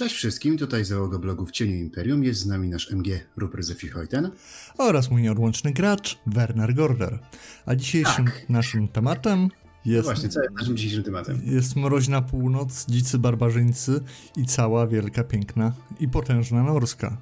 Cześć wszystkim, tutaj załoga blogu w cieniu Imperium, jest z nami nasz MG Rupert Zephyhoiten oraz mój nieodłączny gracz Werner Gorder. A dzisiejszym Tak. naszym tematem No jest, właśnie, co jest naszym dzisiejszym tematem? jest mroźna północ, dzicy barbarzyńcy i cała wielka, piękna i potężna Norska.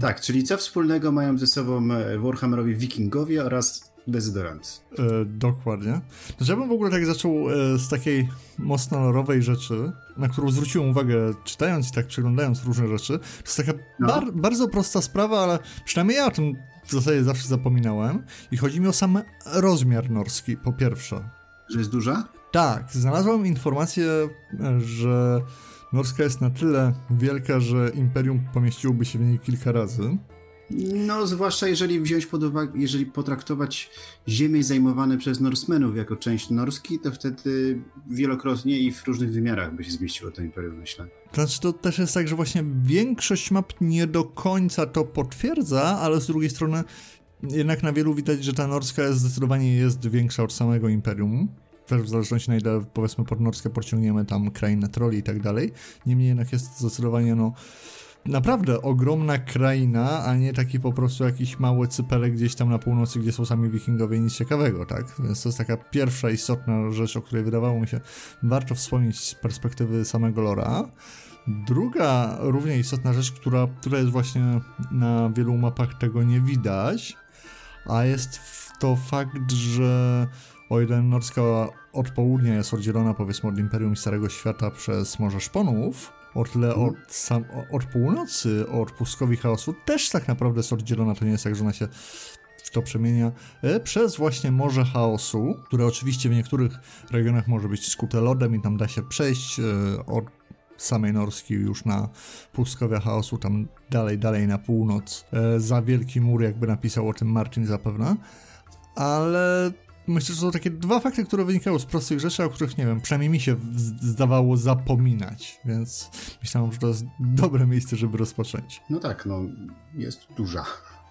Tak, czyli co wspólnego mają ze sobą e, Warhammerowi wikingowie oraz dezodorant? E, dokładnie. Znaczy, ja bym w ogóle tak zaczął e, z takiej mocno lorowej rzeczy, na którą zwróciłem uwagę czytając i tak przeglądając różne rzeczy. To jest taka No. bar, bardzo prosta sprawa, ale przynajmniej ja o tym w zasadzie zawsze zapominałem. I chodzi mi o sam rozmiar norski, po pierwsze. Że jest duża? Tak, znalazłem informację, e, że Norska jest na tyle wielka, że Imperium pomieściłoby się w niej kilka razy. No, zwłaszcza jeżeli wziąć pod uwagę, jeżeli potraktować ziemie zajmowane przez Norsemenów jako część Norski, to wtedy wielokrotnie i w różnych wymiarach by się zmieściło to imperium, myślę. Znaczy to też jest tak, że właśnie większość map nie do końca to potwierdza, ale z drugiej strony jednak na wielu widać, że ta Norska jest zdecydowanie jest większa od samego Imperium. Też w zależności na ile powiedzmy pod Norskę podciągniemy tam krainę troli i tak dalej. Niemniej jednak jest zdecydowanie no naprawdę ogromna kraina, a nie taki po prostu jakiś mały cypelek gdzieś tam na północy, gdzie są sami wikingowie i nic ciekawego, tak? Więc to jest taka pierwsza istotna rzecz, o której wydawało mi się warto wspomnieć z perspektywy samego Lora. Druga równie istotna rzecz, która, która jest właśnie na wielu mapach tego nie widać, a jest to fakt, że o ile Norska od południa jest oddzielona powiedzmy od Imperium Starego Świata przez Morze Szponów, od, sam, od północy, od Pustkowi Chaosu też tak naprawdę jest oddzielona, to nie jest tak, że ona się w to przemienia, e, przez właśnie Morze Chaosu, które oczywiście w niektórych regionach może być skute lodem i tam da się przejść e, od samej Norski już na pustkowia chaosu, tam dalej, dalej na północ, e, za Wielki Mur, jakby napisał o tym Marcin zapewne, ale myślę, że to są takie dwa fakty, które wynikały z prostych rzeczy, o których, nie wiem, przynajmniej mi się zdawało zapominać, więc myślałem, że to jest dobre miejsce, żeby rozpocząć. No tak, no, jest duża.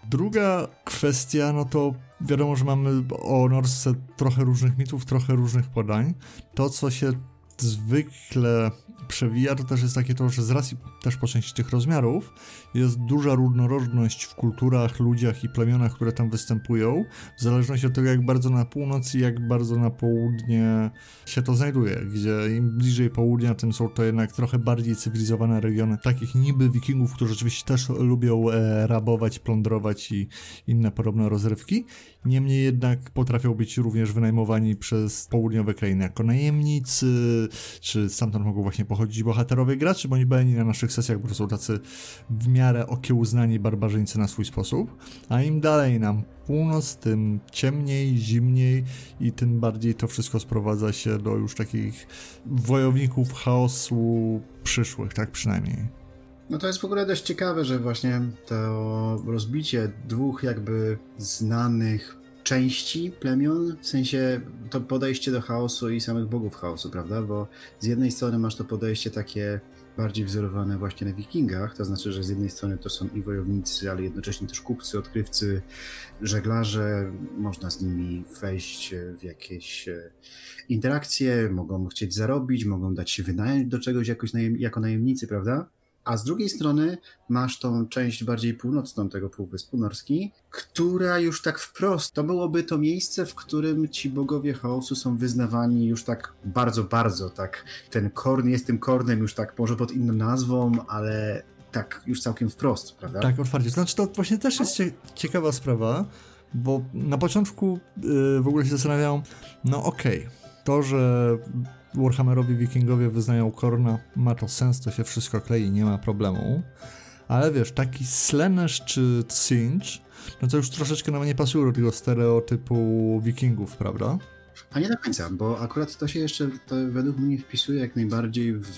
Druga kwestia, no to wiadomo, że mamy o Norsce trochę różnych mitów, trochę różnych podań. To, co się zwykle przewija, to też jest takie to, że z racji też po części tych rozmiarów jest duża różnorodność w kulturach, ludziach i plemionach, które tam występują, w zależności od tego, jak bardzo na północ i jak bardzo na południe się to znajduje, gdzie im bliżej południa, tym są to jednak trochę bardziej cywilizowane regiony, takich niby wikingów, którzy rzeczywiście też lubią e, rabować, plądrować i inne podobne rozrywki, niemniej jednak potrafią być również wynajmowani przez południowe krainy jako najemnicy, czy stamtąd mogą właśnie pochodzić bohaterowie graczy, bądź byli na naszych sesjach, bo to są tacy w miarę okiełznani barbarzyńcy na swój sposób, a im dalej nam północ, tym ciemniej, zimniej i tym bardziej to wszystko sprowadza się do już takich wojowników chaosu przyszłych, tak przynajmniej. No to jest w ogóle dość ciekawe, że właśnie to rozbicie dwóch jakby znanych części plemion, w sensie to podejście do chaosu i samych bogów chaosu, prawda? Bo z jednej strony masz to podejście takie bardziej wzorowane właśnie na wikingach, to znaczy, że z jednej strony to są i wojownicy, ale jednocześnie też kupcy, odkrywcy, żeglarze, można z nimi wejść w jakieś e, interakcje, mogą chcieć zarobić, mogą dać się wynająć do czegoś jakoś najem, jako najemnicy, prawda? A z drugiej strony masz tą część bardziej północną tego Półwyspu Norski, która już tak wprost, to byłoby to miejsce, w którym ci bogowie chaosu są wyznawani już tak bardzo, bardzo, tak. Ten korn jest tym kornem już tak może pod inną nazwą, ale tak już całkiem wprost, prawda? Tak, otwarcie. Znaczy to właśnie też jest cie ciekawa sprawa, bo na początku yy, w ogóle się zastanawiałem, no okej, to, że Warhammerowi wikingowie wyznają Korna, ma to sens, to się wszystko klei, nie ma problemu. Ale wiesz, taki Slaanesh czy Tsinch, no to już troszeczkę nam nie pasuje do tego stereotypu wikingów, prawda? A nie do końca, bo akurat to się jeszcze to według mnie wpisuje jak najbardziej w,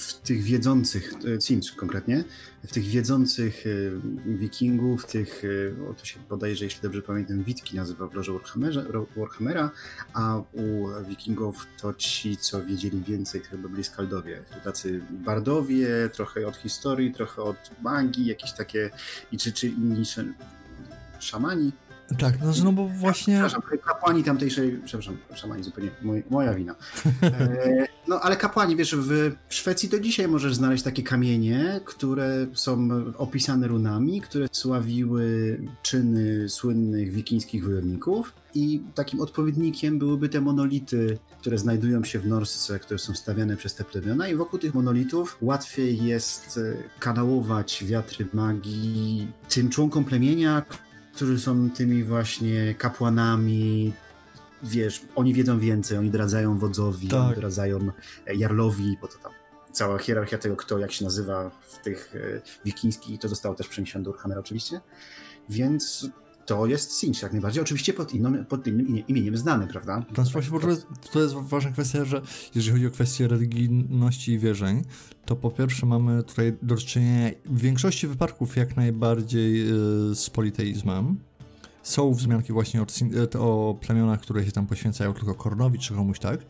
w tych wiedzących, e, Cinch konkretnie, w tych wiedzących e, wikingów, tych, e, o to się bodajże, jeśli dobrze pamiętam, Witki nazywa w loży Warhammera, a u wikingów to ci, co wiedzieli więcej, to chyba byli skaldowie. Tacy bardowie, trochę od historii, trochę od magii, jakieś takie, i czy, czy inni sz- szamani, Tak, no, no bo właśnie... Przepraszam, kapłani tamtejszej, przepraszam, szamani zupełnie, moj, moja wina. E, no ale kapłani, wiesz, w Szwecji do dzisiaj możesz znaleźć takie kamienie, które są opisane runami, które sławiły czyny słynnych wikińskich wojowników i takim odpowiednikiem byłyby te monolity, które znajdują się w Norsce, które są stawiane przez te plemiona i wokół tych monolitów łatwiej jest e, kanałować wiatry magii tym członkom plemienia, którzy są tymi właśnie kapłanami, wiesz, oni wiedzą więcej, oni doradzają wodzowi, tak. oni doradzają e, jarlowi, bo to tam cała hierarchia tego, kto jak się nazywa w tych e, wikińskich, to zostało też przeniesione do Urhamera oczywiście, więc to jest Sinch jak najbardziej. Oczywiście pod, inną, pod innym imieniem znany, prawda? To jest, właśnie, to jest ważna kwestia, że jeżeli chodzi o kwestię religijności i wierzeń, to po pierwsze mamy tutaj do czynienia w większości wypadków jak najbardziej yy, z politeizmem. Są wzmianki właśnie o, e, o plemionach, które się tam poświęcają tylko Kornowi czy komuś tak,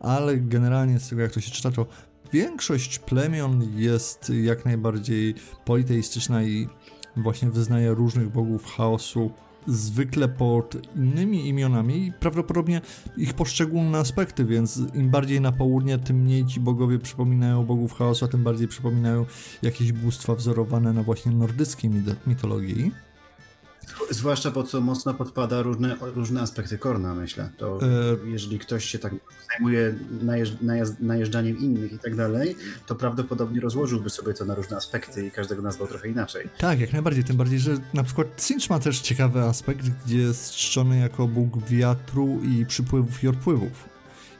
ale generalnie z tego jak to się czyta, to większość plemion jest jak najbardziej politeistyczna i właśnie wyznaje różnych bogów chaosu, zwykle pod innymi imionami i prawdopodobnie ich poszczególne aspekty, więc im bardziej na południe, tym mniej ci bogowie przypominają bogów chaosu, a tym bardziej przypominają jakieś bóstwa wzorowane na właśnie nordyckiej mitologii. Zwłaszcza po co mocno podpada różne, różne aspekty Korna, myślę. To e... jeżeli ktoś się tak zajmuje najeżdż, najeżdżaniem innych i tak dalej, to prawdopodobnie rozłożyłby sobie to na różne aspekty i każdego nazwał trochę inaczej. Tak, jak najbardziej. Tym bardziej, że na przykład Cinch ma też ciekawy aspekt, gdzie jest czczony jako bóg wiatru i przypływów i odpływów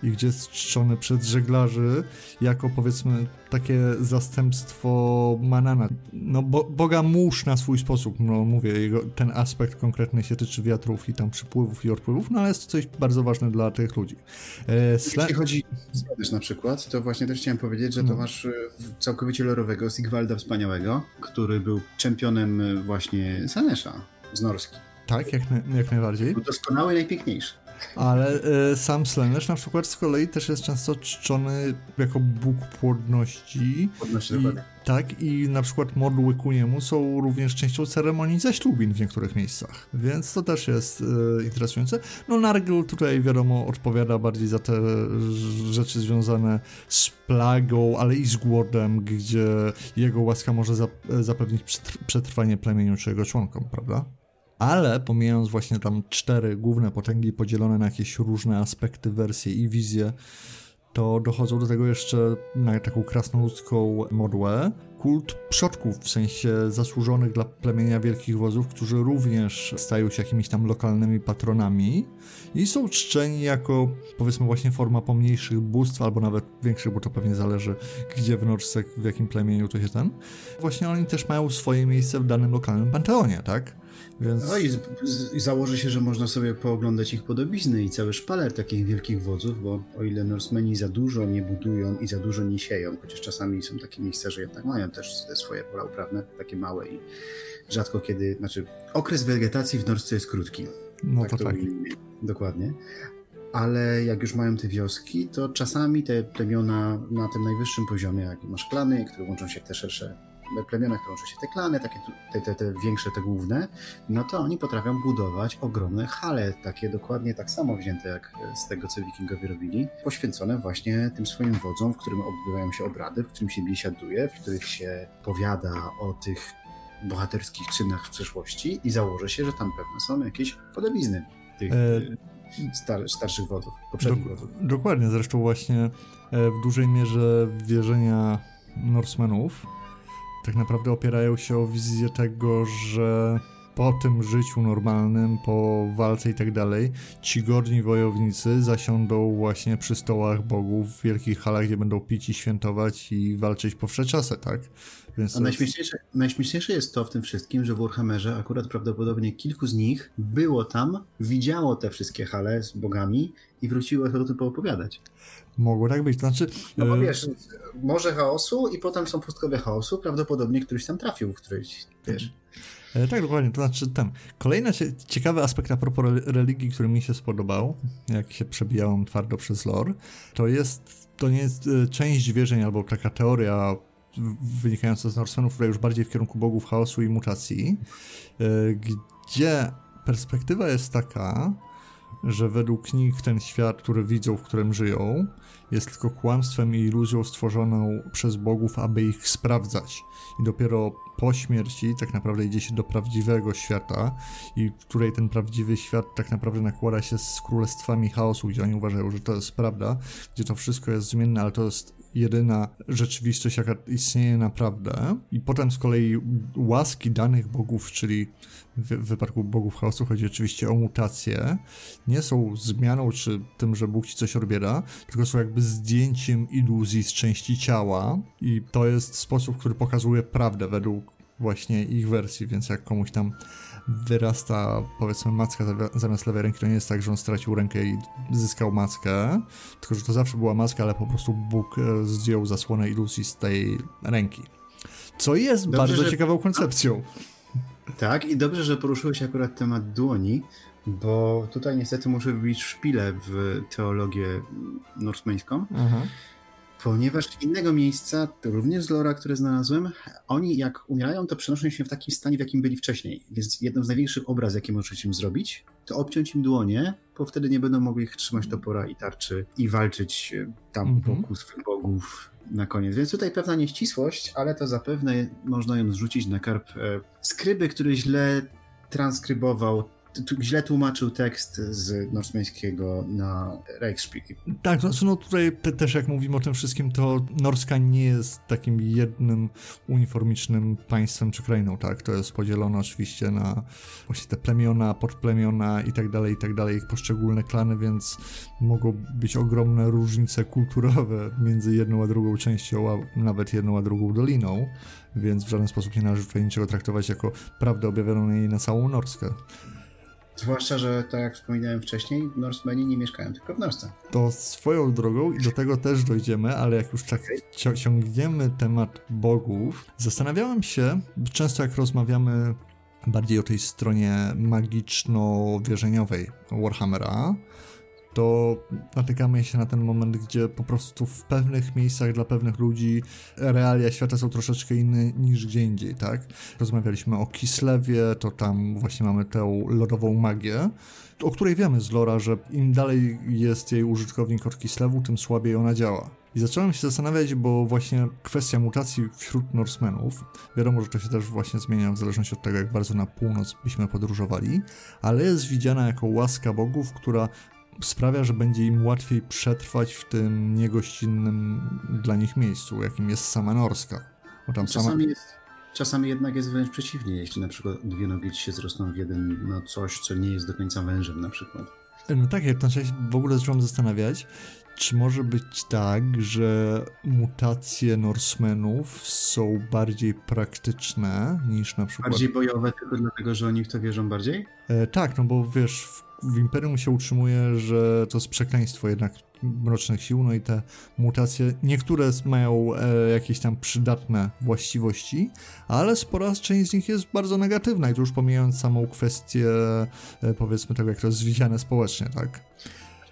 i gdzie jest czczony przez żeglarzy jako powiedzmy takie zastępstwo Manana. No bo, Boga mórz na swój sposób, no mówię, jego, ten aspekt konkretny się tyczy wiatrów i tam przypływów i odpływów, no ale jest to coś bardzo ważne dla tych ludzi. E, sla... Jeśli chodzi o na przykład, to właśnie też chciałem powiedzieć, że to no. masz e, całkowicie lorowego Sigvalda Wspaniałego, który był czempionem e, właśnie Sanesza z Norski. Tak, jak, jak najbardziej. Był doskonały i najpiękniejszy. Ale e, sam Slaanesh na przykład z kolei też jest często czczony jako bóg płodności. Płodności, Tak, i na przykład modły ku niemu są również częścią ceremonii zaślubin w niektórych miejscach, więc to też jest e, interesujące. No Nargil tutaj wiadomo odpowiada bardziej za te rzeczy związane z plagą, ale i z głodem, gdzie jego łaska może zap zapewnić przetrwanie plemieniu czy jego członkom, prawda? Ale pomijając właśnie tam cztery główne potęgi podzielone na jakieś różne aspekty, wersje i wizje, to dochodzą do tego jeszcze na taką krasnoludzką modłę kult przodków, w sensie zasłużonych dla plemienia wielkich wozów, którzy również stają się jakimiś tam lokalnymi patronami i są czczeni jako powiedzmy właśnie forma pomniejszych bóstw, albo nawet większych, bo to pewnie zależy gdzie w Norsce, w jakim plemieniu to się ten. Właśnie oni też mają swoje miejsce w danym lokalnym panteonie, tak? Więc... No i, i, założy się, że można sobie pooglądać ich podobizny i cały szpaler takich wielkich wodzów, bo o ile Norsemeni za dużo nie budują i za dużo nie sieją, chociaż czasami są takie miejsca, że jednak mają też swoje pola uprawne, takie małe i rzadko kiedy, znaczy okres wegetacji w Norsce jest krótki. No tak to, to tak. Dokładnie. Ale jak już mają te wioski, to czasami te plemiona na tym najwyższym poziomie, jak masz klany, które łączą się w te szersze plemiona, które łączą się te klany, takie te, te, te, większe, te główne, no to oni potrafią budować ogromne hale, takie dokładnie tak samo wzięte jak z tego, co wikingowie robili, poświęcone właśnie tym swoim wodzom, w którym odbywają się obrady, w którym się biesiaduje, w których się powiada o tych bohaterskich czynach w przeszłości i założę się, że tam pewne są jakieś podobizny tych e... Star, starszych wodzów, poprzednich Dok wodzów. Dokładnie, zresztą właśnie e, w dużej mierze wierzenia Norsemenów tak naprawdę opierają się o wizję tego, że po tym życiu normalnym, po walce i tak dalej, ci gorni wojownicy zasiądą właśnie przy stołach bogów w wielkich halach, gdzie będą pić i świętować i walczyć po czasy, tak? Więc A najśmieszniejsze, najśmieszniejsze jest to w tym wszystkim, że w Warhammerze akurat prawdopodobnie kilku z nich było tam, widziało te wszystkie hale z bogami i wróciło o tym poopowiadać. Mogło tak być, to znaczy... No bo e, wiesz, może chaosu i potem są pustkowie chaosu, prawdopodobnie któryś tam trafił któryś, wiesz... E, tak, dokładnie. To znaczy ten. Kolejny ciekawy aspekt a propos religii, który mi się spodobał, jak się przebijałem twardo przez lore, to jest, to nie jest e, część wierzeń albo taka teoria wynikająca z Norsemenów, która już bardziej w kierunku bogów chaosu i mutacji, gdzie perspektywa jest taka, że według nich ten świat, który widzą, w którym żyją, jest tylko kłamstwem i iluzją stworzoną przez bogów, aby ich sprawdzać. I dopiero po śmierci tak naprawdę idzie się do prawdziwego świata, i w której ten prawdziwy świat tak naprawdę nakłada się z królestwami chaosu, gdzie oni uważają, że to jest prawda, gdzie to wszystko jest zmienne, ale to jest jedyna rzeczywistość, jaka istnieje naprawdę. I potem z kolei łaski danych bogów, czyli w, wypadku bogów chaosu chodzi oczywiście o mutacje, nie są zmianą czy tym, że Bóg ci coś odbiera, tylko są jakby zdjęciem iluzji z części ciała i to jest sposób, który pokazuje prawdę według właśnie ich wersji, więc jak komuś tam wyrasta powiedzmy macka zamiast lewej ręki, to nie jest tak, że on stracił rękę i zyskał mackę, tylko że to zawsze była maska, ale po prostu Bóg e, zdjął zasłonę iluzji z tej ręki. Co jest dobrze, bardzo że... ciekawą koncepcją. Tak, i dobrze, że poruszyłeś akurat temat dłoni, bo tutaj niestety muszę wbić szpilę w teologię norsmeńską. Mhm ponieważ innego miejsca, również z lora, które znalazłem, oni jak umierają, to przenoszą się w takim stanie, w jakim byli wcześniej. Więc jedną z największych obraz, jakie możecie im zrobić, to obciąć im dłonie, bo wtedy nie będą mogli ich trzymać topora i tarczy i walczyć e, tam -hmm. wokół swych bogów na koniec. Więc tutaj pewna nieścisłość, ale to zapewne można ją zrzucić na karp e, skryby, który źle transkrybował źle tłumaczył tekst z norsmeńskiego na Reichsspiegel. Tak, znaczy no tutaj te, też jak mówimy o tym wszystkim, to Norska nie jest takim jednym uniformicznym państwem czy krainą, tak? To jest podzielone oczywiście na właśnie te plemiona, podplemiona i tak dalej, i tak dalej, ich poszczególne klany, więc mogą być ogromne różnice kulturowe między jedną a drugą częścią, a nawet jedną a drugą doliną, więc w żaden sposób nie należy tutaj niczego traktować jako prawdę objawioną jej na całą Norskę. Zwłaszcza, że tak jak wspominałem wcześniej, Norsemeni nie mieszkają tylko w Norsce. To swoją drogą i do tego też dojdziemy, ale jak już tak ciągniemy temat bogów, zastanawiałem się, często jak rozmawiamy bardziej o tej stronie magiczno-wierzeniowej Warhammera, to natykamy się na ten moment, gdzie po prostu w pewnych miejscach dla pewnych ludzi realia świata są troszeczkę inne niż gdzie indziej, tak? Rozmawialiśmy o Kislewie, to tam właśnie mamy tę lodową magię, o której wiemy z Lora, że im dalej jest jej użytkownik od Kislewu, tym słabiej ona działa. I zacząłem się zastanawiać, bo właśnie kwestia mutacji wśród Norsemenów, wiadomo, że to się też właśnie zmienia w zależności od tego, jak bardzo na północ byśmy podróżowali, ale jest widziana jako łaska bogów, która sprawia, że będzie im łatwiej przetrwać w tym niegościnnym dla nich miejscu, jakim jest sama Norska. Bo tam czasami, sama... jest, czasami jednak jest wręcz przeciwnie, jeśli na przykład dwie nogi się zrosną w jeden, no coś, co nie jest do końca wężem na przykład. No tak, jak się w ogóle zacząłem zastanawiać, czy może być tak, że mutacje Norsemenów są bardziej praktyczne niż na przykład... Bardziej bojowe tylko dlatego, że oni w to wierzą bardziej? E, tak, no bo wiesz, w w Imperium się utrzymuje, że to jest przekleństwo jednak mrocznych sił, no i te mutacje, niektóre mają e, jakieś tam przydatne właściwości, ale spora część z nich jest bardzo negatywna i to już pomijając samą kwestię e, powiedzmy tego, jak to jest zwidziane społecznie, tak?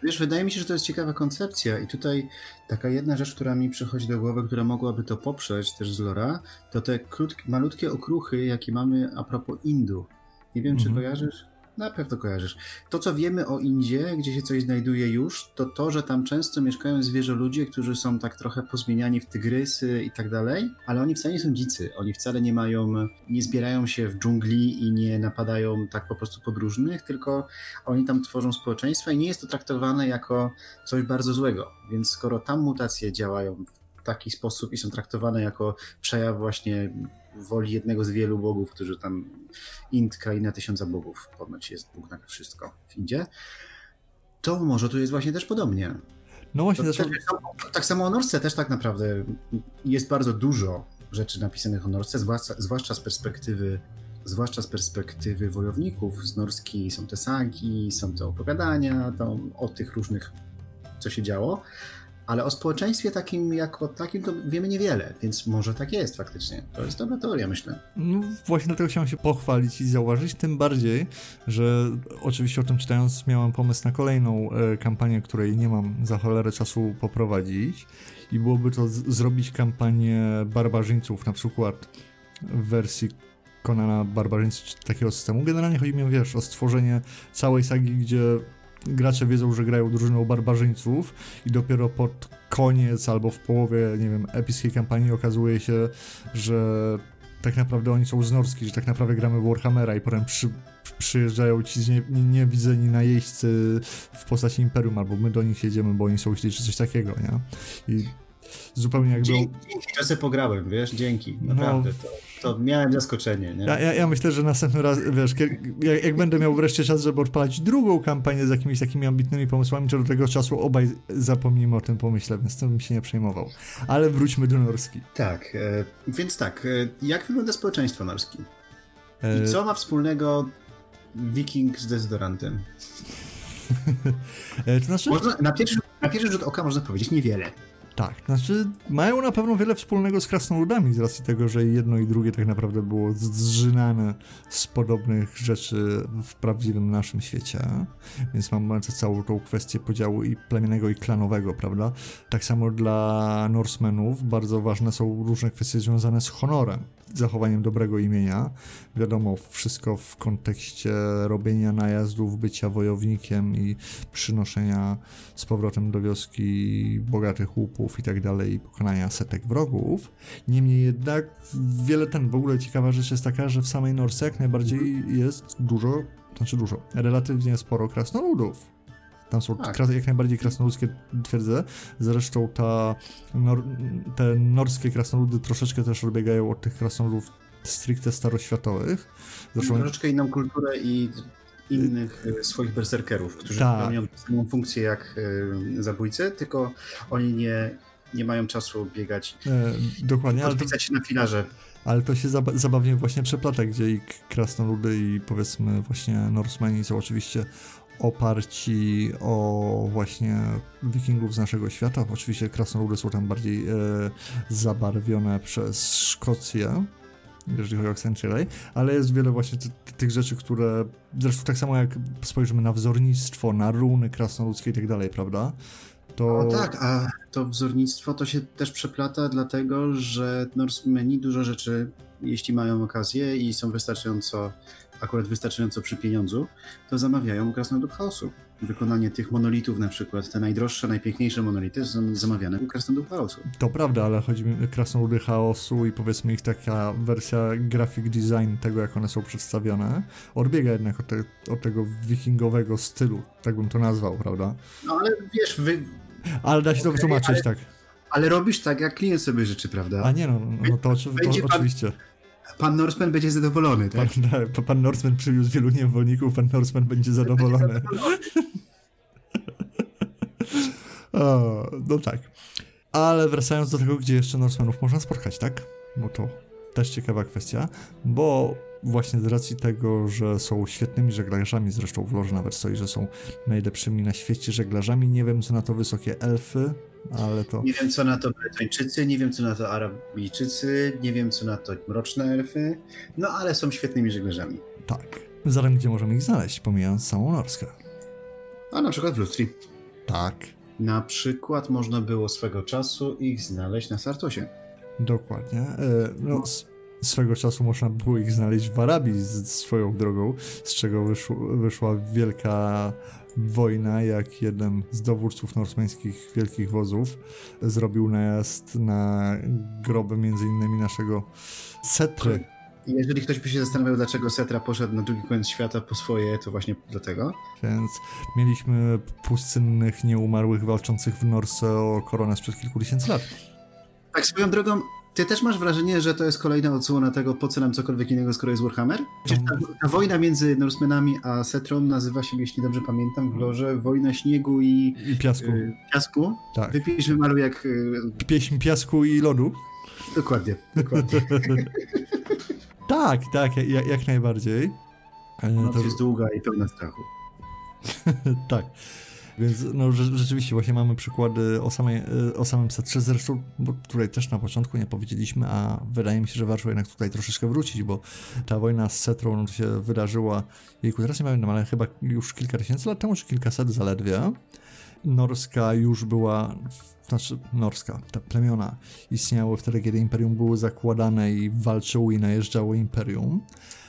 Wiesz, wydaje mi się, że to jest ciekawa koncepcja i tutaj taka jedna rzecz, która mi przychodzi do głowy, która mogłaby to poprzeć też z Lora, to te krótkie, malutkie okruchy, jakie mamy a propos Indu. Nie wiem, czy mhm. kojarzysz? Na pewno kojarzysz. To, co wiemy o Indzie, gdzie się coś znajduje już, to to, że tam często mieszkają zwierzę ludzie, którzy są tak trochę pozmieniani w tygrysy i tak dalej, ale oni wcale nie są dzicy. Oni wcale nie mają, nie zbierają się w dżungli i nie napadają tak po prostu podróżnych, tylko oni tam tworzą społeczeństwa i nie jest to traktowane jako coś bardzo złego. Więc skoro tam mutacje działają w taki sposób i są traktowane jako przejaw właśnie woli jednego z wielu bogów, którzy tam Ind, kraina tysiąca bogów, ponoć jest Bóg na wszystko w Indzie, to może tu jest właśnie też podobnie. No właśnie, to, też, tak samo o Norce też tak naprawdę jest bardzo dużo rzeczy napisanych o Norce, zwłaszcza, zwłaszcza z perspektywy zwłaszcza z perspektywy wojowników. Z Norski są te sagi, są te opowiadania to, o tych różnych, co się działo, ale o społeczeństwie takim jako takim to wiemy niewiele, więc może tak jest faktycznie. To jest dobra teoria, myślę. No właśnie dlatego chciałem się pochwalić i zauważyć, tym bardziej, że oczywiście o tym czytając miałem pomysł na kolejną e, kampanię, której nie mam za cholerę czasu poprowadzić i byłoby to zrobić kampanię barbarzyńców, na przykład w wersji Konana barbarzyńcy takiego systemu. Generalnie chodzi mi, wiesz, o stworzenie całej sagi, gdzie gracze wiedzą, że grają drużyną barbarzyńców i dopiero pod koniec albo w połowie, nie wiem, epickiej kampanii okazuje się, że tak naprawdę oni są z Norski, że tak naprawdę gramy w Warhammera i potem przy, przyjeżdżają ci niewidzeni nie, nie najeźdźcy w postaci Imperium, albo my do nich jedziemy, bo oni są źli, czy coś takiego, nie? I zupełnie jakby... Dzięki, dzięki pograłem, wiesz, dzięki, no. naprawdę, no, to, to miałem zaskoczenie, nie? Ja, ja, ja, myślę, że następny raz, wiesz, jak, jak, będę miał wreszcie czas, żeby odpalać drugą kampanię z jakimiś takimi ambitnymi pomysłami, to do tego czasu obaj zapomnimy o tym pomyśle, więc tym bym się nie przejmował. Ale wróćmy do Norski. Tak, e, więc tak, e, jak wygląda społeczeństwo Norski? I e, co ma wspólnego wiking z dezodorantem? to znaczy... Można, na, pierwszy, na pierwszy rzut oka można powiedzieć niewiele. Tak, znaczy mają na pewno wiele wspólnego z krasnoludami z racji tego, że jedno i drugie tak naprawdę było zżynane z podobnych rzeczy w prawdziwym naszym świecie, więc mamy całą tą kwestię podziału i plemiennego i klanowego, prawda? Tak samo dla Norsemenów bardzo ważne są różne kwestie związane z honorem zachowaniem dobrego imienia. Wiadomo, wszystko w kontekście robienia najazdów, bycia wojownikiem i przynoszenia z powrotem do wioski bogatych łupów i tak dalej, i pokonania setek wrogów. Niemniej jednak wiele ten, w ogóle ciekawa rzecz jest taka, że w samej Norse jak najbardziej jest dużo, znaczy dużo, relatywnie sporo krasnoludów tam są tak. jak najbardziej krasnoludzkie twierdze. Zresztą ta, nor, te norskie krasnoludy troszeczkę też odbiegają od tych krasnoludów stricte staroświatowych. Zresztą... Troszeczkę inną kulturę i innych e, swoich berserkerów, którzy tak. pełnią samą funkcję jak y, zabójcy, tylko oni nie, nie mają czasu biegać, e, dokładnie, to, się na filarze. Ale to się zaba zabawnie właśnie przeplata, gdzie i krasnoludy i powiedzmy właśnie Norsemani są oczywiście oparci o właśnie wikingów z naszego świata. Oczywiście krasnoludy są tam bardziej e, zabarwione przez Szkocję, jeżeli chodzi o Accenture, ale jest wiele właśnie tych rzeczy, które zresztą tak samo jak spojrzymy na wzornictwo, na runy krasnoludzkie i tak dalej, prawda? To... O tak, a to wzornictwo to się też przeplata dlatego, że Norsemeni dużo rzeczy, jeśli mają okazję i są wystarczająco akurat wystarczająco przy pieniądzu, to zamawiają u krasnoludów chaosu. Wykonanie tych monolitów na przykład, te najdroższe, najpiękniejsze monolity są zamawiane u krasnoludów chaosu. To prawda, ale chodzi mi o krasnoludy chaosu i powiedzmy ich taka wersja graphic design tego, jak one są przedstawione, odbiega jednak od, te, od tego wikingowego stylu, tak bym to nazwał, prawda? No ale wiesz, wy... Ale da się okay, to wytłumaczyć, ale... tak. Ale robisz tak, jak klient sobie życzy, prawda? A nie, no, no to, to, to oczywiście. Pan Pan Norseman będzie zadowolony, tak? Pan, pan Norseman przywiózł wielu niewolników, pan Norseman będzie zadowolony. Będzie zadowolony. o, no tak. Ale wracając do tego, gdzie jeszcze Norsemanów można spotkać, tak? Bo to też ciekawa kwestia, bo właśnie z racji tego, że są świetnymi żeglarzami, zresztą w loży nawet stoi, że są najlepszymi na świecie żeglarzami, nie wiem co na to wysokie elfy, ale to... Nie wiem co na to Bretończycy, nie wiem co na to Arabijczycy, nie wiem co na to mroczne elfy, no ale są świetnymi żeglarzami. Tak. Zatem gdzie możemy ich znaleźć, pomijając samą Norskę? A na przykład w Lustri. Tak. Na przykład można było swego czasu ich znaleźć na Sartosie. Dokładnie. E, no, swego czasu można było ich znaleźć w Arabii z, swoją drogą, z czego wyszło, wyszła wielka wojna, jak jeden z dowódców norsmeńskich wielkich wozów zrobił najazd na groby między innymi naszego Setry. Jeżeli ktoś by się zastanawiał, dlaczego Setra poszedł na drugi koniec świata po swoje, to właśnie dlatego. Więc mieliśmy pustynnych, nieumarłych, walczących w Norse o koronę sprzed kilku tysięcy lat. Tak, swoją drogą, ty też masz wrażenie, że to jest kolejna odsłona tego, po co nam cokolwiek innego, skoro jest Warhammer? Przecież ta, ta wojna między Norsemenami a Setrą nazywa się, jeśli dobrze pamiętam, w lorze Wojna Śniegu i, I piasku. Y, piasku. Tak. Wypisz, wymaluj jak... Y, Pieśń piasku i lodu. Dokładnie, dokładnie. tak, tak, jak, jak najbardziej. Noc to... jest długa i pełna strachu. tak. Więc no, rzeczywiście właśnie mamy przykłady o, samej, o samym setrze, zresztą, bo tutaj też na początku nie powiedzieliśmy, a wydaje mi się, że warto jednak tutaj troszeczkę wrócić, bo ta wojna z setrą no, się wydarzyła, jejku, teraz nie pamiętam, ale chyba już kilka tysięcy lat temu, czy kilkaset zaledwie. Norska już była, znaczy Norska, te plemiona istniały wtedy, kiedy Imperium było zakładane i walczyło i najeżdżało Imperium.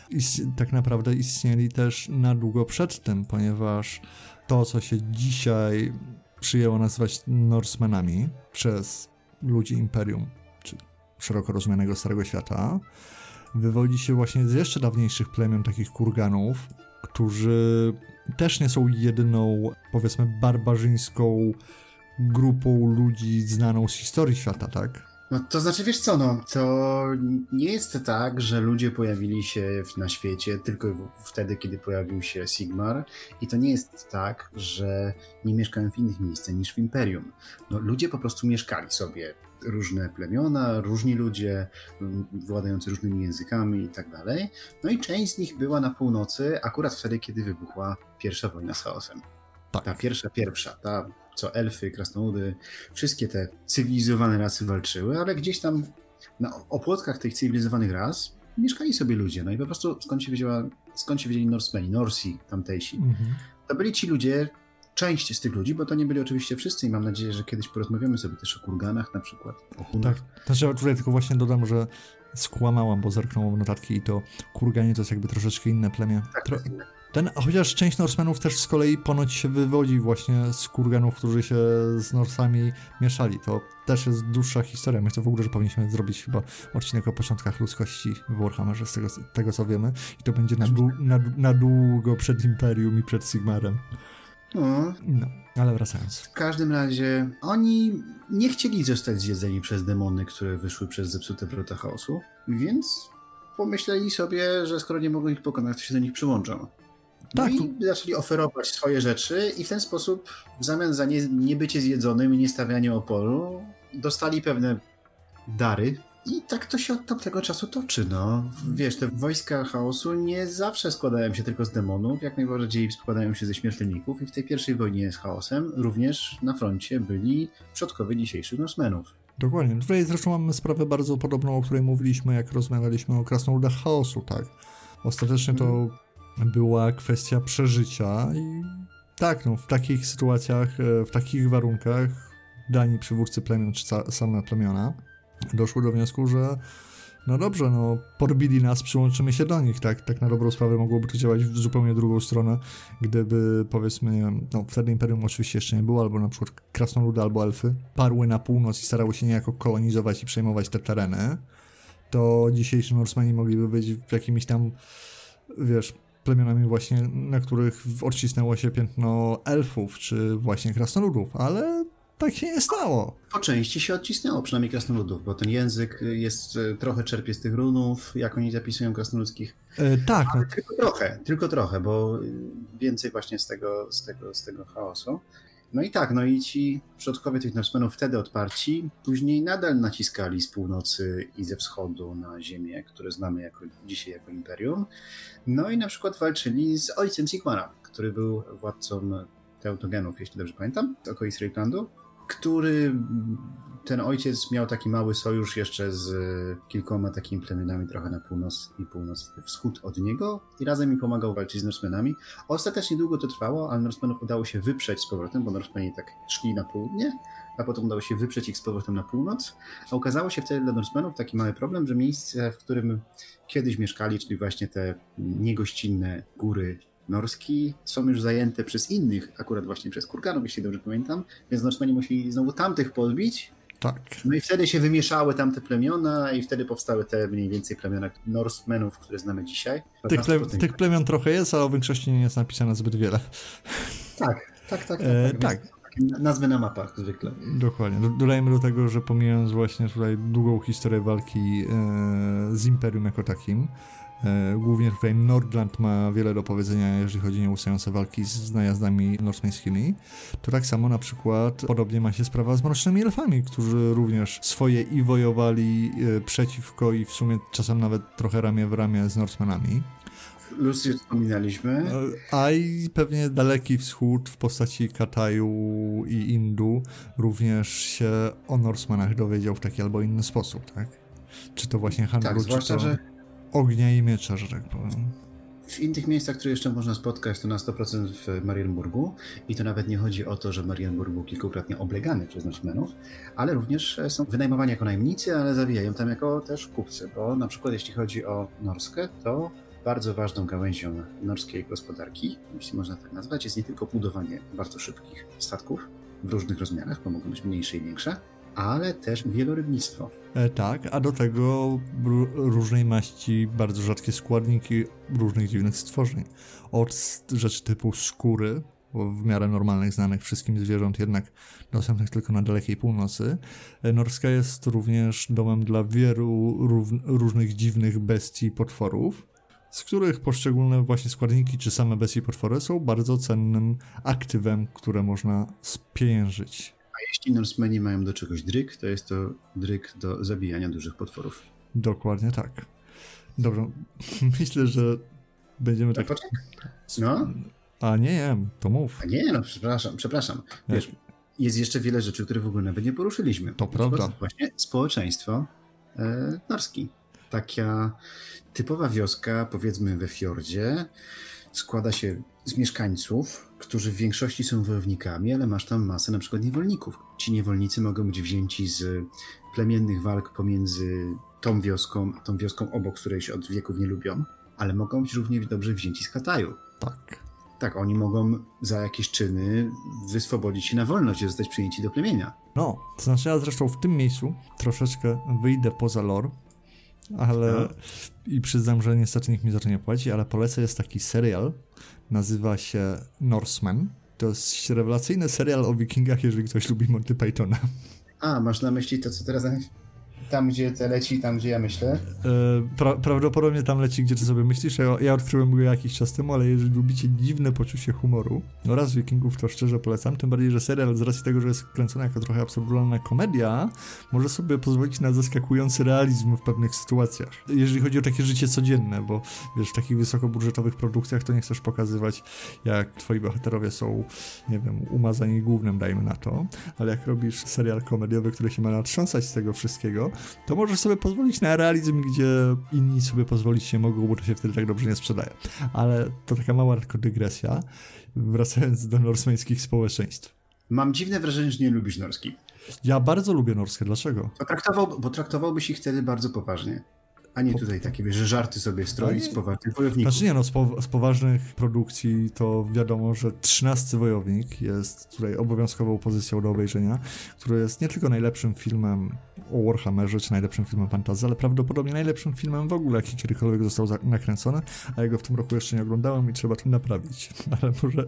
I tak naprawdę istnieli też na długo przed tym, ponieważ to, co się dzisiaj przyjęło nazywać Norsemenami przez ludzi Imperium, czy szeroko rozumianego Starego Świata, wywodzi się właśnie z jeszcze dawniejszych plemion, takich kurganów, którzy też nie są jedyną, powiedzmy, barbarzyńską grupą ludzi znaną z historii świata, tak? No to znaczy, wiesz co, no, to nie jest tak, że ludzie pojawili się na świecie tylko wtedy, kiedy pojawił się Sigmar i to nie jest tak, że nie mieszkają w innych miejscach niż w Imperium. No, ludzie po prostu mieszkali sobie różne plemiona, różni ludzie władający różnymi językami i tak dalej. No i część z nich była na północy, akurat wtedy, kiedy wybuchła pierwsza wojna z chaosem. Tak. Ta pierwsza, pierwsza, ta co elfy, krasnoludy, wszystkie te cywilizowane rasy walczyły, ale gdzieś tam na opłotkach tych cywilizowanych ras mieszkali sobie ludzie. No i po prostu skąd się, wiedziała, skąd się wiedzieli Norsemeni, Norsi tamtejsi. Mhm. To byli ci ludzie, część z tych ludzi, bo to nie byli oczywiście wszyscy i mam nadzieję, że kiedyś porozmawiamy sobie też o kurganach na przykład, o hunach. Tak, znaczy tutaj tylko właśnie dodam, że skłamałam, bo zerknąłem notatki i to kurganie to jest jakby troszeczkę inne plemię. Tak, Tro inne. Ten, chociaż część Norsemenów też z kolei ponoć się wywodzi właśnie z kurganów, którzy się z Norsami mieszali. To też jest dłuższa historia. Myślę w ogóle, że powinniśmy zrobić chyba odcinek o początkach ludzkości w Warhammerze, z tego, tego co wiemy. I to będzie na, na, na długo przed Imperium i przed Sigmarem. No. no, ale wracając. W każdym razie oni nie chcieli zostać zjedzeni przez demony, które wyszły przez zepsute wrota chaosu, więc pomyśleli sobie, że skoro nie mogą ich pokonać, to się do nich przyłączą. No tak. i zaczęli oferować swoje rzeczy i w ten sposób w zamian za nie, niebycie zjedzonym i niestawianie oporu dostali pewne dary. I tak to się od tamtego czasu toczy, no. Wiesz, te wojska chaosu nie zawsze składają się tylko z demonów, jak najbardziej składają się ze śmiertelników i w tej pierwszej wojnie z chaosem również na froncie byli przodkowie dzisiejszych Norsemenów. Dokładnie. Tutaj zresztą mamy sprawę bardzo podobną, o której mówiliśmy, jak rozmawialiśmy o krasnoludach chaosu, tak? Ostatecznie to hmm była kwestia przeżycia i tak, no, w takich sytuacjach, e, w takich warunkach dani przywódcy plemion, czy same plemiona doszły do wniosku, że no dobrze, no podbili nas, przyłączymy się do nich, tak, tak na dobrą sprawę mogłoby to działać w zupełnie drugą stronę, gdyby powiedzmy, no wtedy Imperium oczywiście jeszcze nie było, albo na przykład krasnoludy albo elfy parły na północ i starały się niejako kolonizować i przejmować te tereny, to dzisiejsi Norsemani mogliby być w jakimś tam, wiesz, plemionami właśnie, na których odcisnęło się piętno elfów, czy właśnie krasnoludów, ale tak się nie stało. Po części się odcisnęło, przynajmniej krasnoludów, bo ten język jest e, trochę czerpie z tych runów, jak oni zapisują krasnoludzkich. E, tak. No. Tylko trochę, tylko trochę, bo więcej właśnie z tego, z tego, z tego chaosu. No i tak, no i ci przodkowie tych Norsemenów wtedy odparci, później nadal naciskali z północy i ze wschodu na ziemię, które znamy jako, dzisiaj jako imperium. No i na przykład walczyli z ojcem Sigmara, który był władcą Teutogenów, jeśli dobrze pamiętam, okolic Reiklandu, który ten ojciec miał taki mały sojusz jeszcze z kilkoma takimi plemionami trochę na północ i północny wschód od niego i razem mi pomagał walczyć z Norsemenami. Ostatecznie długo to trwało, ale Norsemenów udało się wyprzeć z powrotem, bo Norsemeni tak szli na południe, a potem udało się wyprzeć ich z powrotem na północ. A okazało się wtedy dla Norsemenów taki mały problem, że miejsce, w którym kiedyś mieszkali, czyli właśnie te niegościnne góry Norski są już zajęte przez innych, akurat właśnie przez Kurganów, jeśli dobrze pamiętam, więc Norsemeni musieli znowu tamtych podbić. Tak. No i wtedy się wymieszały tamte plemiona i wtedy powstały te mniej więcej plemiona Norsemenów, które znamy dzisiaj. Tych, ple tych plemion trochę jest, ale o większości nie jest napisane zbyt wiele. Tak, tak, tak. tak, e, tak. tak. Nazwy na mapach zwykle. Dokładnie. Dodajmy do tego, że pomijając właśnie tutaj długą historię walki e, z Imperium jako takim, głównie tutaj Nordland ma wiele do powiedzenia, jeżeli chodzi o nieustające walki z najazdami norsemeńskimi. To tak samo na przykład podobnie ma się sprawa z Mrocznymi Elfami, którzy również swoje i wojowali e, przeciwko i w sumie czasem nawet trochę ramię w ramię z Norsemenami. Lucy wspominaliśmy. E, a i pewnie Daleki Wschód w postaci Kataju i Indu również się o Norsemanach dowiedział w taki albo inny sposób, tak? Czy to właśnie handlu, tak, zwłaszcza, to... że ognia i miecza, że tak powiem. w innych miejscach, które jeszcze można spotkać, to na 100% w Marienburgu. I to nawet nie chodzi o to, że Marienburg był kilkukrotnie oblegany przez Norsemenów, ale również są wynajmowani jako najemnicy, ale zawijają tam jako też kupcy. Bo na przykład jeśli chodzi o Norskę, to bardzo ważną gałęzią norskiej gospodarki, jeśli można tak nazwać, jest nie tylko budowanie bardzo szybkich statków w różnych rozmiarach, bo mogą być mniejsze i większe, ale też wielorybnictwo. E, tak, a do tego różnej maści, bardzo rzadkie składniki różnych dziwnych stworzeń. Od rzeczy typu skóry, w miarę normalnych, znanych wszystkim zwierząt, jednak dostępnych tylko na dalekiej północy. E, Norska jest również domem dla wielu różnych dziwnych bestii potworów, z których poszczególne właśnie składniki czy same bestie potwory są bardzo cennym aktywem, które można spieniężyć. A jeśli Norsemeni mają do czegoś dryk, to jest to dryk do zabijania dużych potworów. Dokładnie tak. Dobrze, myślę, że będziemy tak... No? A nie, nie, to mów. A nie, no przepraszam, przepraszam. Wiesz, jest jeszcze wiele rzeczy, które w ogóle nawet nie poruszyliśmy. To prawda. Właśnie społeczeństwo e, norski. Taka typowa wioska, powiedzmy we fiordzie, składa się z mieszkańców, którzy w większości są wojownikami, ale masz tam masę na przykład niewolników. Ci niewolnicy mogą być wzięci z plemiennych walk pomiędzy tą wioską a tą wioską obok, której się od wieków nie lubią, ale mogą być równie dobrze wzięci z Kataju. Tak. Tak, oni mogą za jakieś czyny wyswobodzić się na wolność i zostać przyjęci do plemienia. No, to znaczy ja zresztą w tym miejscu troszeczkę wyjdę poza lore, ale no. i przyznam, że niestety nikt mi za to nie płaci, ale polecę jest taki serial, nazywa się Norseman. To jest rewelacyjny serial o wikingach, jeżeli ktoś lubi Monty Pythona. A, masz na myśli to, co teraz tam, gdzie to leci, tam, gdzie ja myślę? E, pra prawdopodobnie tam leci, gdzie ty sobie myślisz. Ja, ja odkryłem go jakiś czas temu, ale jeżeli lubicie dziwne poczucie humoru oraz Wikingów, to szczerze polecam. Tym bardziej, że serial z racji tego, że jest kręcony jako trochę absurdalna komedia, może sobie pozwolić na zaskakujący realizm w pewnych sytuacjach. Jeżeli chodzi o takie życie codzienne, bo wiesz, w takich wysokobudżetowych produkcjach to nie chcesz pokazywać, jak twoi bohaterowie są, nie wiem, umazani głównym, dajmy na to, ale jak robisz serial komediowy, który się ma natrząsać z tego wszystkiego, to możesz sobie pozwolić na realizm, gdzie inni sobie pozwolić się mogą, bo to się wtedy tak dobrze nie sprzedaje. Ale to taka mała tylko dygresja, wracając do norsmeńskich społeczeństw. Mam dziwne wrażenie, że nie lubisz norski. Ja bardzo lubię norskie, dlaczego? Bo, traktował, bo traktowałbyś ich wtedy bardzo poważnie. A nie tutaj takie, wiesz, że żarty sobie stroi z poważnych wojowników. Znaczy nie, no z, po, z, poważnych produkcji to wiadomo, że 13 Wojownik jest tutaj obowiązkową pozycją do obejrzenia, który jest nie tylko najlepszym filmem o Warhammerze, czy najlepszym filmem fantasy, ale prawdopodobnie najlepszym filmem w ogóle, jaki kiedykolwiek został nakręcony, a ja go w tym roku jeszcze nie oglądałem i trzeba to naprawić. Ale może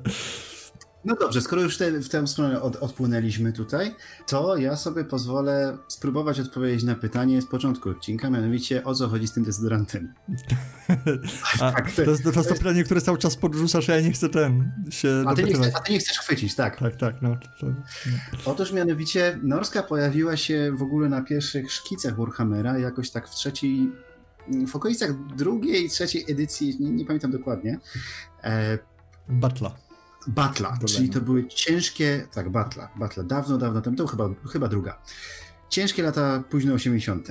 no dobrze, skoro już te, w tę stronę od, odpłynęliśmy tutaj, to ja sobie pozwolę spróbować odpowiedzieć na pytanie z początku odcinka, mianowicie o co chodzi z tym dezodorantem. a, tak, to, to, jest, to jest to pytanie, które cały czas podrzucasz, a ja nie chcę ten się a ty, nie chcesz, a ty nie chcesz chwycić, tak? Tak, tak. No, to, no. Otóż mianowicie Norska pojawiła się w ogóle na pierwszych szkicach Warhammera jakoś tak w trzeciej w okolicach drugiej, trzeciej edycji, nie, nie pamiętam dokładnie. E, Batla. Batla, czyli to były ciężkie, tak, Batla, Batla, dawno, dawno temu, to chyba, chyba druga. Ciężkie lata późno 80.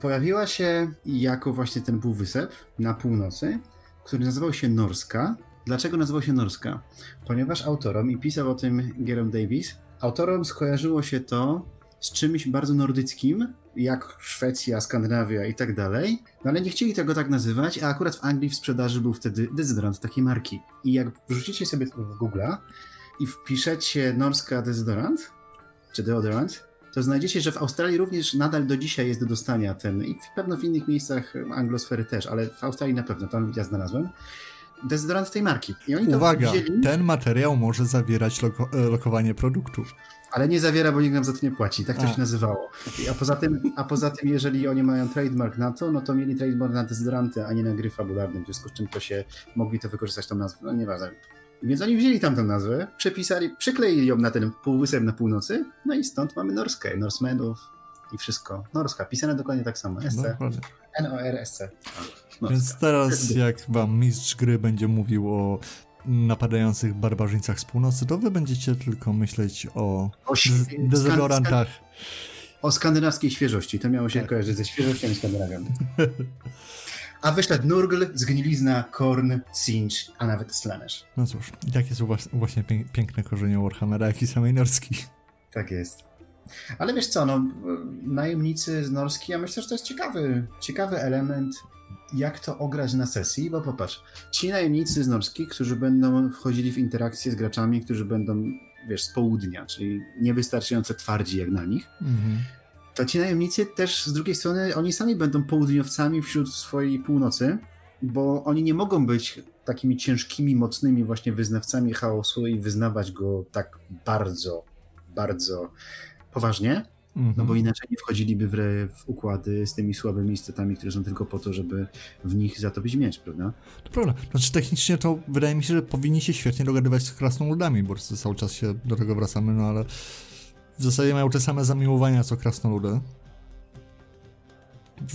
Pojawiła się jako właśnie ten półwysep na północy, który nazywał się Norska. Dlaczego nazywał się Norska? Ponieważ autorom, i pisał o tym Geron Davis, autorom skojarzyło się to z czymś bardzo nordyckim, jak Szwecja, Skandynawia i tak dalej, no ale nie chcieli tego tak nazywać, a akurat w Anglii w sprzedaży był wtedy dezodorant takiej marki. I jak wrzucicie sobie w Google'a i wpiszecie norska dezodorant, czy deodorant, to znajdziecie, że w Australii również nadal do dzisiaj jest do dostania ten i pewno w innych miejscach anglosfery też, ale w Australii na pewno, tam ja znalazłem dezodorant tej marki. I oni Uwaga, wzięli... ten materiał może zawierać loko e, lokowanie produktu. Ale nie zawiera, bo nikt nam za to nie płaci. Tak to a. się nazywało. A poza, tym, a poza tym, jeżeli oni mają trademark na to, no to mieli trademark na dezodoranty, a nie na gry fabularne, w związku z czym to się mogli to wykorzystać tą nazwę. No nieważne. Więc oni wzięli tamtą nazwę, przepisali, przykleili ją na ten półwysep na północy, no i stąd mamy Norskę, Norsemenów i wszystko. Norska, pisane dokładnie tak samo. SC. N-O-R-S-C. Więc teraz jak wam mistrz gry będzie mówił o napadających barbarzyńcach z północy, to wy będziecie tylko myśleć o, o dezodorantach. O skandynawskiej świeżości. To miało się tak. kojarzyć ze świeżością i Skandynawią. A wyszedł Nurgl, Zgnilizna, Korn, Sinch, a nawet Slanesh. No cóż, i takie są właśnie piękne korzenie Warhammera, jak i samej Norski. Tak jest. Ale wiesz co, no, najemnicy z Norski, ja myślę, że to jest ciekawy, ciekawy element, jak to ograć na sesji, bo popatrz, ci najemnicy z Norski, którzy będą wchodzili w interakcję z graczami, którzy będą, wiesz, z południa, czyli niewystarczająco twardzi jak na nich, mhm. to ci najemnicy też z drugiej strony, oni sami będą południowcami wśród swojej północy, bo oni nie mogą być takimi ciężkimi, mocnymi właśnie wyznawcami chaosu i wyznawać go tak bardzo, bardzo poważnie, no bo mhm. inaczej nie wchodziliby w, w, układy z tymi słabymi istotami, które są tylko po to, żeby w nich zatopić miecz, prawda? To prawda. Znaczy technicznie to wydaje mi się, że powinni się świetnie dogadywać z krasnoludami, bo cały czas się do tego wracamy, no ale w zasadzie mają te same zamiłowania co krasnoludy.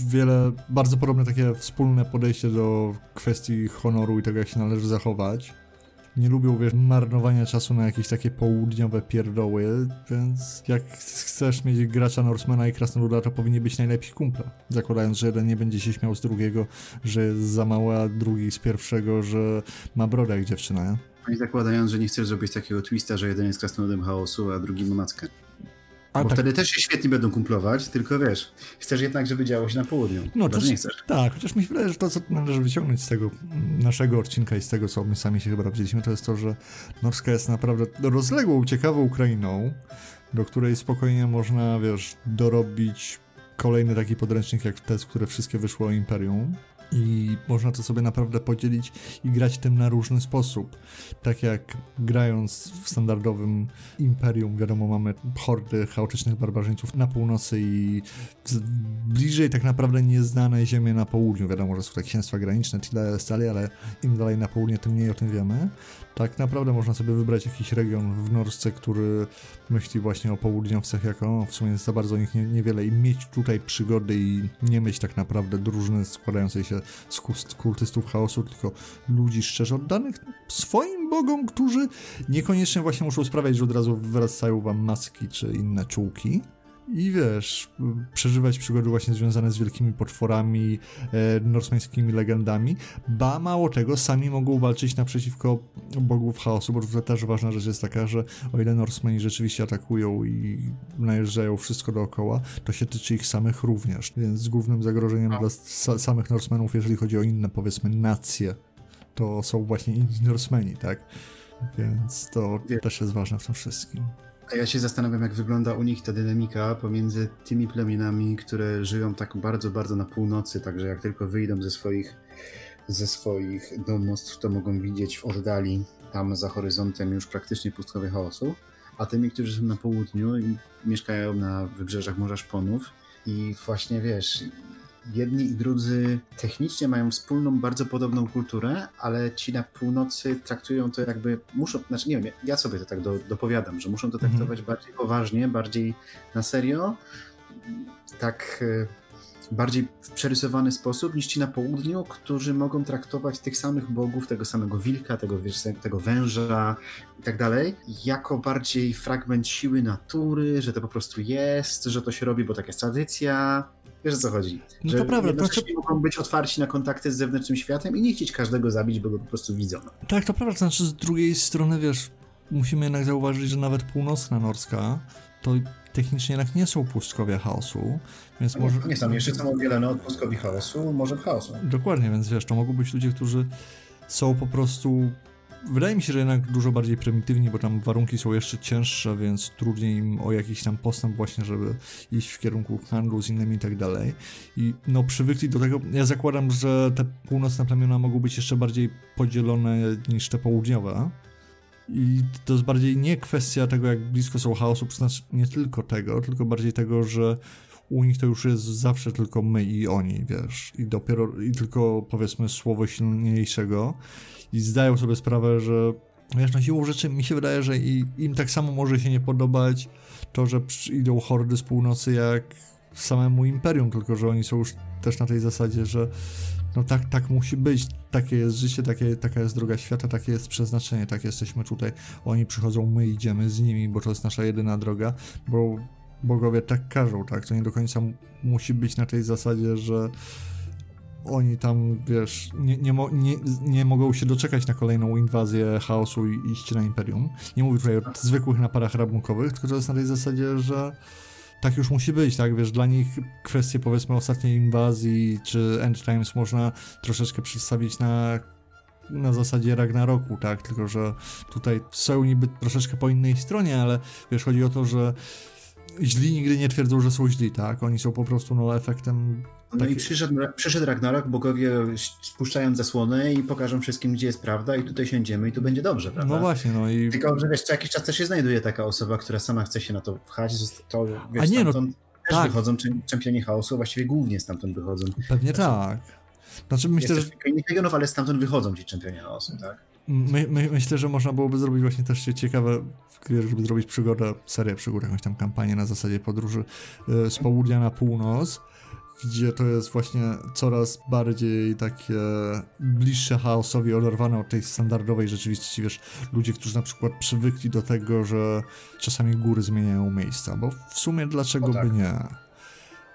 Wiele, bardzo podobne takie wspólne podejście do kwestii honoru i tego, jak się należy zachować nie lubią, wiesz, marnowania czasu na jakieś takie południowe pierdoły, więc jak chcesz mieć gracza Norsemana i Krasnoluda, to powinni być najlepsi kumple. Zakładając, że jeden nie będzie się śmiał z drugiego, że jest za mały, a drugi z pierwszego, że ma brodę jak dziewczyna, nie? I zakładając, że nie chcesz zrobić takiego twista, że jeden jest krasnoludem chaosu, a drugi ma mackę. A Bo tak. wtedy też się świetnie będą kumplować, tylko wiesz, chcesz jednak, żeby działo się na południu. No to nie chcesz. Tak, chociaż mi się wydaje, że to, co należy wyciągnąć z tego naszego odcinka i z tego, co my sami się chyba dowiedzieliśmy, to jest to, że Norska jest naprawdę rozległą, ciekawą Ukrainą, do której spokojnie można, wiesz, dorobić kolejny taki podręcznik jak te, które wszystkie wyszło o Imperium i można to sobie naprawdę podzielić i grać tym na różny sposób. Tak jak grając w standardowym Imperium, wiadomo, mamy hordy chaotycznych barbarzyńców na północy i bliżej tak naprawdę nieznane ziemie na południu. Wiadomo, że są te księstwa graniczne, tyle stali, ale im dalej na południe, tym mniej o tym wiemy. Tak naprawdę można sobie wybrać jakiś region w Norsce, który myśli właśnie o południowcach jako w sumie za bardzo nich nie, niewiele. I mieć tutaj przygody i nie mieć tak naprawdę drużyny składającej się z kultystów chaosu, tylko ludzi szczerze oddanych swoim bogom, którzy niekoniecznie właśnie muszą sprawiać, że od razu wracają wam maski czy inne czułki i wiesz, przeżywać przygody właśnie związane z wielkimi potworami, e, norsmańskimi legendami, ba mało tego, sami mogą walczyć naprzeciwko bogów chaosu, bo to też ważna rzecz jest taka, że o ile Norsemani rzeczywiście atakują i najeżdżają wszystko dookoła, to się tyczy ich samych również, więc głównym zagrożeniem A. dla samych Norsemenów, jeżeli chodzi o inne, powiedzmy, nacje, to są właśnie inni Norsemani, tak? Więc to Wie. też jest ważne w tym wszystkim. A ja się zastanawiam, jak wygląda u nich ta dynamika pomiędzy tymi plemionami, które żyją tak bardzo, bardzo na północy, także jak tylko wyjdą ze swoich, ze swoich domostw, to mogą widzieć w oddali, tam za horyzontem już praktycznie pustkowie chaosu, a tymi, którzy są na południu i mieszkają na wybrzeżach Morza Szponów i właśnie wiesz, jedni i drudzy technicznie mają wspólną, bardzo podobną kulturę, ale ci na północy traktują to jakby, muszą, znaczy nie wiem, ja sobie to tak do, dopowiadam, że muszą to mhm. traktować mhm. bardziej poważnie, bardziej na serio, tak e, bardziej w przerysowany sposób niż ci na południu, którzy mogą traktować tych samych bogów, tego samego wilka, tego, tego węża i tak dalej, jako bardziej fragment siły natury, że to po prostu jest, że to się robi, bo taka jest tradycja, Wiesz o co chodzi? No to prawda. Znaczy... mogą być otwarci na kontakty z zewnętrznym światem i nie chcieć każdego zabić, bo go po prostu widzą. Tak, to prawda. To znaczy z drugiej strony, wiesz, musimy jednak zauważyć, że nawet północna Norska to technicznie jednak nie są pustkowia chaosu, więc no, może... Nie są, jeszcze są oddzielone od pustkowi chaosu, może chaosu. Dokładnie, więc wiesz, to mogą być ludzie, którzy są po prostu Wydaje mi się, że jednak dużo bardziej prymitywni, bo tam warunki są jeszcze cięższe, więc trudniej im o jakiś tam postęp właśnie, żeby iść w kierunku handlu z innymi i tak dalej. I no przywykli do tego, ja zakładam, że te północne plemiona mogą być jeszcze bardziej podzielone niż te południowe. I to jest bardziej nie kwestia tego, jak blisko są chaosu, znaczy nie tylko tego, tylko bardziej tego, że u nich to już jest zawsze tylko my i oni, wiesz, i dopiero, i tylko powiedzmy słowo silniejszego i zdają sobie sprawę, że wiesz, no siłą rzeczy mi się wydaje, że i, im tak samo może się nie podobać to, że idą hordy z północy jak samemu Imperium, tylko że oni są już też na tej zasadzie, że no tak, tak musi być, takie jest życie, takie, taka jest droga świata, takie jest przeznaczenie, tak jesteśmy tutaj, oni przychodzą, my idziemy z nimi, bo to jest nasza jedyna droga, bo bogowie tak każą, tak, to nie do końca musi być na tej zasadzie, że oni tam, wiesz, nie, nie, mo, nie, nie mogą się doczekać na kolejną inwazję chaosu i iść na Imperium. Nie mówię tutaj o zwykłych naparach rabunkowych, tylko to jest na tej zasadzie, że tak już musi być, tak? Wiesz, dla nich kwestie powiedzmy ostatniej inwazji czy End Times można troszeczkę przedstawić na na zasadzie Ragnaroku, tak? Tylko, że tutaj są niby troszeczkę po innej stronie, ale wiesz, chodzi o to, że źli nigdy nie twierdzą, że są źli, tak? Oni są po prostu no, efektem. No taki... i przyszedł, przyszedł Ragnarok, bogowie spuszczają zasłonę i pokażą wszystkim, gdzie jest prawda, i tutaj siędziemy i tu będzie dobrze, prawda? No właśnie, no i. Tylko, że wiesz, co jakiś czas też się znajduje taka osoba, która sama chce się na to pchać, to wiesz, A nie, no, też tak. wychodzą czempioni chaosu, właściwie głównie stamtąd wychodzą. Pewnie tak. Znaczy myślę, że... innych regionów, ale stamtąd wychodzą ci czempioni chaosu, tak? My, my, myślę, że można byłoby zrobić właśnie też ciekawe, żeby zrobić przygodę, serię przygód, jakąś tam kampanię na zasadzie podróży y, z południa na północ, gdzie to jest właśnie coraz bardziej takie bliższe chaosowi, oderwane od tej standardowej rzeczywistości, wiesz, ludzie, którzy na przykład przywykli do tego, że czasami góry zmieniają miejsca, bo w sumie dlaczego tak. by nie?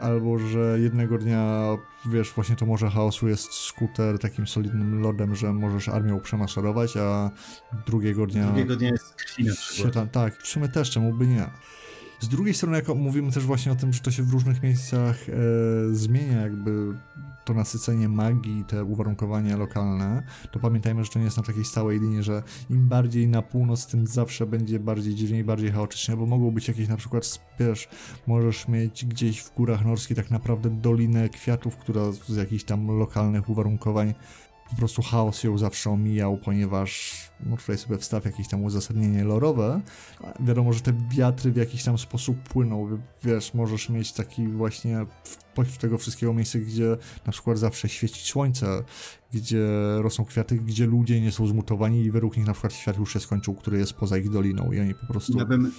albo że jednego dnia, wiesz, właśnie to Morze Chaosu jest skuter takim solidnym lodem, że możesz armią przemaszerować, a drugiego dnia... Drugiego dnia jest krwi na przykład. Tam, tak, w sumie też, czemu by nie. Z drugiej strony, jak mówimy też właśnie o tym, że to się w różnych miejscach e, zmienia, jakby to nasycenie magii, te uwarunkowania lokalne, to pamiętajmy, że to nie jest na takiej stałej linii, że im bardziej na północ, tym zawsze będzie bardziej dziwniej, bardziej chaotycznie, bo mogą być jakieś na przykład, wiesz, możesz mieć gdzieś w górach norskich tak naprawdę dolinę kwiatów, która z jakichś tam lokalnych uwarunkowań po prostu chaos ją zawsze omijał, ponieważ no tutaj sobie wstaw jakieś tam uzasadnienie lorowe. Wiadomo, że te wiatry w jakiś tam sposób płyną. Wiesz, możesz mieć taki właśnie pośród tego wszystkiego miejsce, gdzie na przykład zawsze świeci słońce, gdzie rosną kwiaty, gdzie ludzie nie są zmutowani i według nich na przykład świat już się skończył, który jest poza ich doliną i oni po prostu... Ja bym,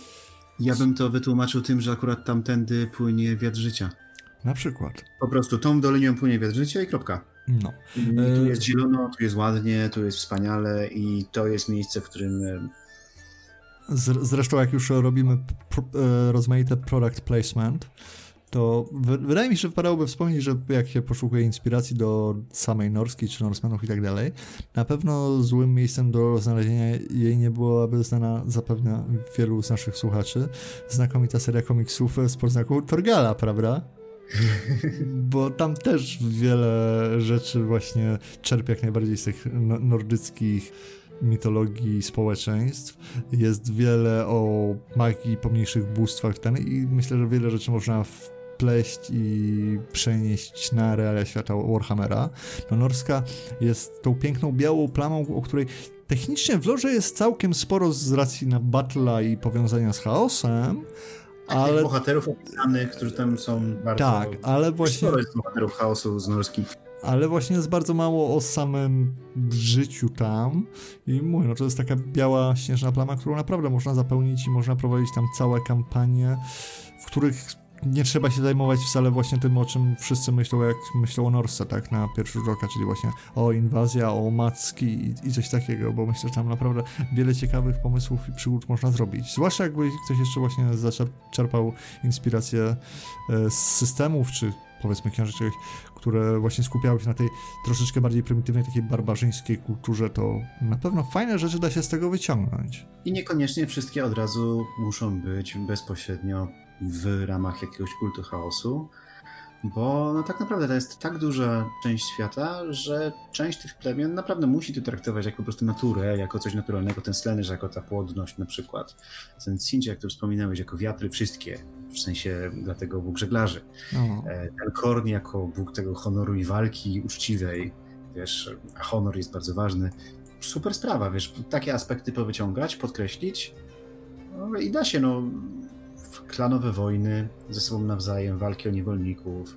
ja bym to wytłumaczył tym, że akurat tamtędy płynie wiatr życia. Na przykład. Po prostu tą dolinią płynie wiatr życia i kropka. No. I tu jest zielono, tu jest ładnie, tu jest wspaniale i to jest miejsce, w którym... E, zresztą jak już robimy e, rozmaite product placement, to wydaje mi się, że wypadałoby wspomnieć, że jak się poszukuje inspiracji do samej Norski czy Norsemanów i tak dalej, na pewno złym miejscem do znalezienia jej nie byłaby znana zapewne wielu z naszych słuchaczy znakomita seria komiksów z podznaku Torgala, prawda? Bo tam też wiele rzeczy właśnie czerpie jak najbardziej z tych no, nordyckich mitologii społeczeństw. Jest wiele o magii, pomniejszych bóstwach ten i myślę, że wiele rzeczy można wpleść i przenieść na realia świata Warhammera. No Norska jest tą piękną białą plamą, o której technicznie w lorze jest całkiem sporo z racji na battle'a i powiązania z chaosem, ale... bohaterów opisanych, którzy tam są bardzo... Tak, ale właśnie... Sporo jest bohaterów chaosu z norskich. Ale właśnie jest bardzo mało o samym życiu tam i mówię, no to jest taka biała, śnieżna plama, którą naprawdę można zapełnić i można prowadzić tam całe kampanie, w których nie trzeba się zajmować wcale właśnie tym, o czym wszyscy myślą, jak myślą o Norse, tak, na pierwszy rzut oka, czyli właśnie o inwazja, o macki i, i, coś takiego, bo myślę, że tam naprawdę wiele ciekawych pomysłów i przygód można zrobić. Zwłaszcza jakby ktoś jeszcze właśnie zaczerpał inspirację e, z systemów, czy powiedzmy książek które właśnie skupiały się na tej troszeczkę bardziej prymitywnej, takiej barbarzyńskiej kulturze, to na pewno fajne rzeczy da się z tego wyciągnąć. I niekoniecznie wszystkie od razu muszą być bezpośrednio w ramach jakiegoś kultu chaosu, bo no tak naprawdę to jest tak duża część świata, że część tych plemion naprawdę musi to traktować jako po prostu naturę, jako coś naturalnego, ten Slenish jako ta płodność na przykład, ten jak tu wspominałeś, jako wiatry wszystkie, w sensie dlatego Bóg żeglarzy. No. E, ten Korn jako Bóg tego honoru i walki uczciwej, wiesz, a honor jest bardzo ważny. Super sprawa, wiesz, takie aspekty powyciągać, podkreślić no i da się, no klanowe wojny ze sobą nawzajem, walki o niewolników,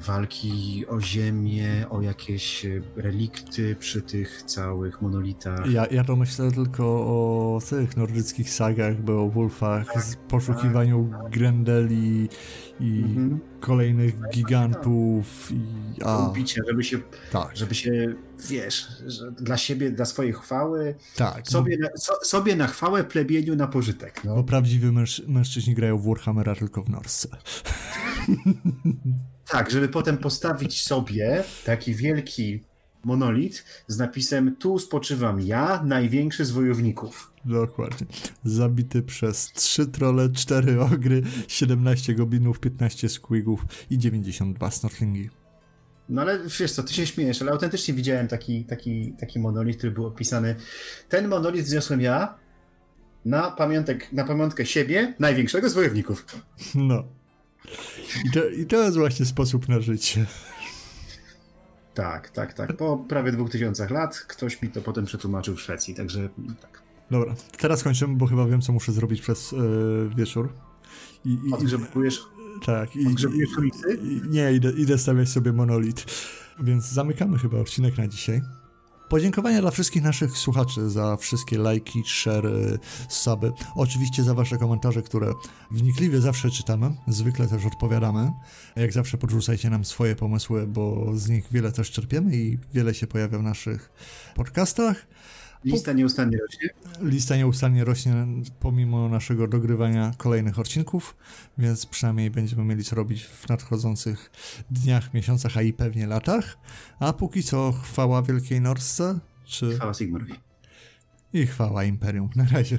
walki o ziemię, o jakieś relikty przy tych całych monolitach. Ja, ja to myślę tylko o tych nordyckich sagach, Beowulfach, tak, poszukiwaniu tak, Grendeli i mhm. kolejnych gigantów i a... Ubicia, żeby się, tak. żeby się, wiesz, dla siebie, dla swojej chwały, tak, sobie, bo... na, so, sobie na chwałę plebieniu na pożytek. No. Bo prawdziwi męż, mężczyźni grają w Warhammera tylko w Norsce. Tak, żeby potem postawić sobie taki wielki monolit z napisem Tu spoczywam ja, największy z wojowników. Dokładnie. Zabity przez 3 trole, 4 ogry, 17 goblinów, 15 squigów i 92 snorklingi. No ale wiesz co, ty się śmiejesz, ale autentycznie widziałem taki, taki, taki monolit, który był opisany. Ten monolit zniosłem ja na, pamiątek, na pamiątkę siebie, największego z wojowników. No. I to, I to jest właśnie sposób na życie. Tak, tak, tak. Po prawie dwóch tysiącach lat ktoś mi to potem przetłumaczył w Szwecji, także tak. Dobra, teraz kończymy, bo chyba wiem, co muszę zrobić przez yy, wieczór. I, i, Odgrzebujesz? Tak. I, Odgrzebujesz ulicy? Nie, idę, idę stawiać sobie monolit. Więc zamykamy chyba odcinek na dzisiaj. Podziękowania dla wszystkich naszych słuchaczy za wszystkie lajki, share, suby. Oczywiście za wasze komentarze, które wnikliwie zawsze czytamy, zwykle też odpowiadamy. Jak zawsze podrzucajcie nam swoje pomysły, bo z nich wiele też czerpiemy i wiele się pojawia w naszych podcastach. Lista nieustannie rośnie. Lista nieustannie rośnie pomimo naszego dogrywania kolejnych odcinków, więc przynajmniej będziemy mieli co robić w nadchodzących dniach, miesiącach, a i pewnie latach. A póki co chwała Wielkiej Norsce, czy... Chwała Sigmarowi. I chwała Imperium. Na razie.